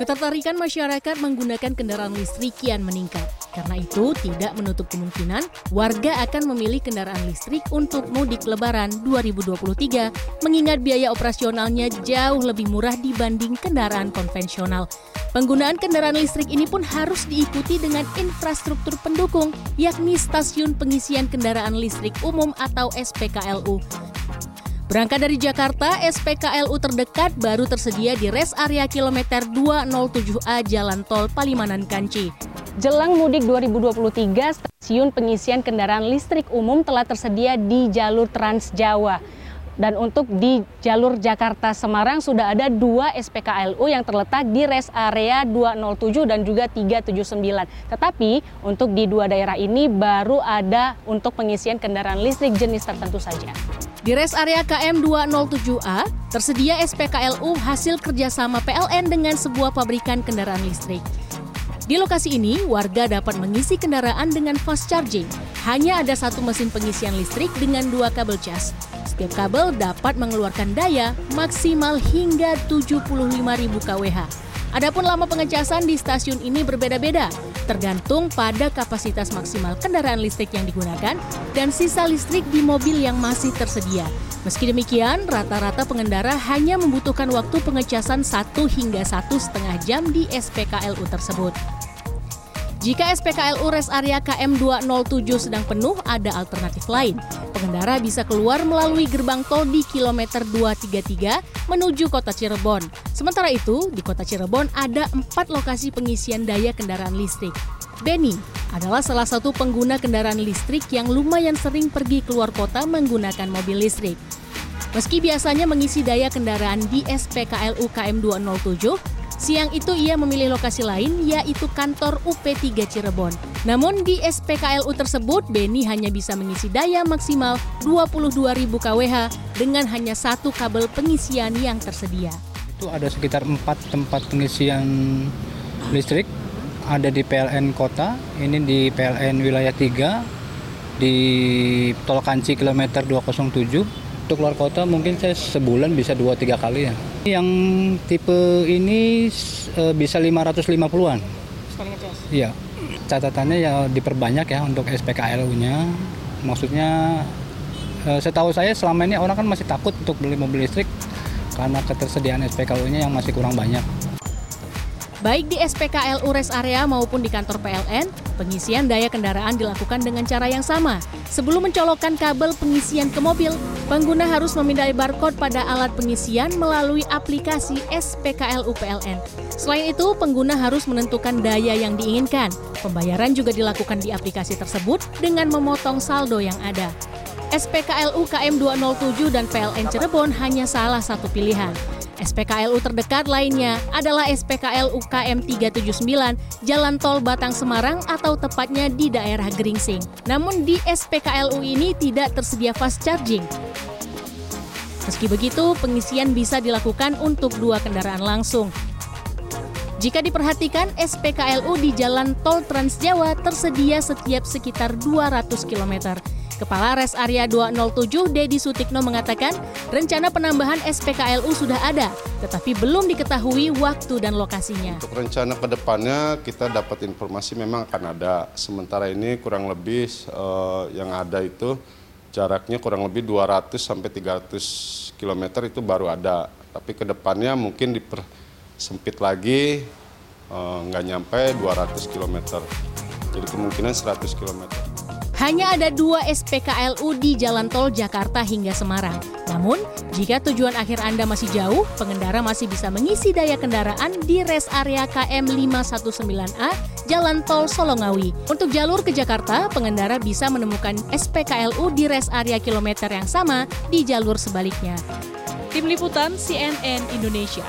Ketertarikan masyarakat menggunakan kendaraan listrik kian meningkat. Karena itu, tidak menutup kemungkinan warga akan memilih kendaraan listrik untuk mudik lebaran 2023 mengingat biaya operasionalnya jauh lebih murah dibanding kendaraan konvensional. Penggunaan kendaraan listrik ini pun harus diikuti dengan infrastruktur pendukung, yakni stasiun pengisian kendaraan listrik umum atau SPKLU. Berangkat dari Jakarta, SPKLU terdekat baru tersedia di res area kilometer 207A Jalan Tol Palimanan Kanci. Jelang mudik 2023, stasiun pengisian kendaraan listrik umum telah tersedia di jalur Trans Jawa. Dan untuk di jalur Jakarta Semarang sudah ada dua SPKLU yang terletak di res area 207 dan juga 379. Tetapi untuk di dua daerah ini baru ada untuk pengisian kendaraan listrik jenis tertentu saja. Di res area KM 207A tersedia SPKLU hasil kerjasama PLN dengan sebuah pabrikan kendaraan listrik. Di lokasi ini, warga dapat mengisi kendaraan dengan fast charging. Hanya ada satu mesin pengisian listrik dengan dua kabel cas. Setiap kabel dapat mengeluarkan daya maksimal hingga 75.000 kWh. Adapun lama pengecasan di stasiun ini berbeda-beda, tergantung pada kapasitas maksimal kendaraan listrik yang digunakan dan sisa listrik di mobil yang masih tersedia. Meski demikian, rata-rata pengendara hanya membutuhkan waktu pengecasan 1 hingga satu setengah jam di SPKLU tersebut. Jika SPKLU Res Area KM 207 sedang penuh, ada alternatif lain. Pengendara bisa keluar melalui gerbang tol di kilometer 233 menuju kota Cirebon. Sementara itu, di kota Cirebon ada empat lokasi pengisian daya kendaraan listrik. Benny adalah salah satu pengguna kendaraan listrik yang lumayan sering pergi keluar kota menggunakan mobil listrik. Meski biasanya mengisi daya kendaraan di SPKLU KM 207, Siang itu ia memilih lokasi lain yaitu kantor UP3 Cirebon. Namun di SPKLU tersebut Beni hanya bisa mengisi daya maksimal 22.000 kWh dengan hanya satu kabel pengisian yang tersedia. Itu ada sekitar empat tempat pengisian listrik ada di PLN kota, ini di PLN wilayah 3 di Tol Kanci kilometer 207 untuk luar kota mungkin saya sebulan bisa dua tiga kali ya. Yang tipe ini e, bisa 550-an. Sekali ngecas? Iya. Catatannya ya diperbanyak ya untuk SPKLU-nya. Maksudnya e, setahu saya selama ini orang kan masih takut untuk beli mobil listrik karena ketersediaan SPKLU-nya yang masih kurang banyak. Baik di SPKLU Res Area maupun di kantor PLN, pengisian daya kendaraan dilakukan dengan cara yang sama. Sebelum mencolokkan kabel pengisian ke mobil, pengguna harus memindai barcode pada alat pengisian melalui aplikasi SPKLU PLN. Selain itu, pengguna harus menentukan daya yang diinginkan. Pembayaran juga dilakukan di aplikasi tersebut dengan memotong saldo yang ada. SPKLU KM 207 dan PLN Cirebon hanya salah satu pilihan. SPKLU terdekat lainnya adalah SPKLU KM 379 Jalan Tol Batang Semarang atau tepatnya di daerah Geringsing. Namun di SPKLU ini tidak tersedia fast charging. Meski begitu, pengisian bisa dilakukan untuk dua kendaraan langsung. Jika diperhatikan, SPKLU di Jalan Tol Trans Jawa tersedia setiap sekitar 200 km. Kepala Res Area 207 Dedi Sutikno mengatakan rencana penambahan SPKLU sudah ada, tetapi belum diketahui waktu dan lokasinya. Untuk rencana ke depannya kita dapat informasi memang akan ada. Sementara ini kurang lebih uh, yang ada itu jaraknya kurang lebih 200 sampai 300 km itu baru ada. Tapi ke depannya mungkin dipersempit lagi eh, nggak nyampe 200 km. Jadi kemungkinan 100 km. Hanya ada dua SPKLU di Jalan Tol Jakarta hingga Semarang. Namun, jika tujuan akhir Anda masih jauh, pengendara masih bisa mengisi daya kendaraan di res area KM 519A Jalan Tol Solongawi. Untuk jalur ke Jakarta, pengendara bisa menemukan SPKLU di res area kilometer yang sama di jalur sebaliknya. Tim Liputan CNN Indonesia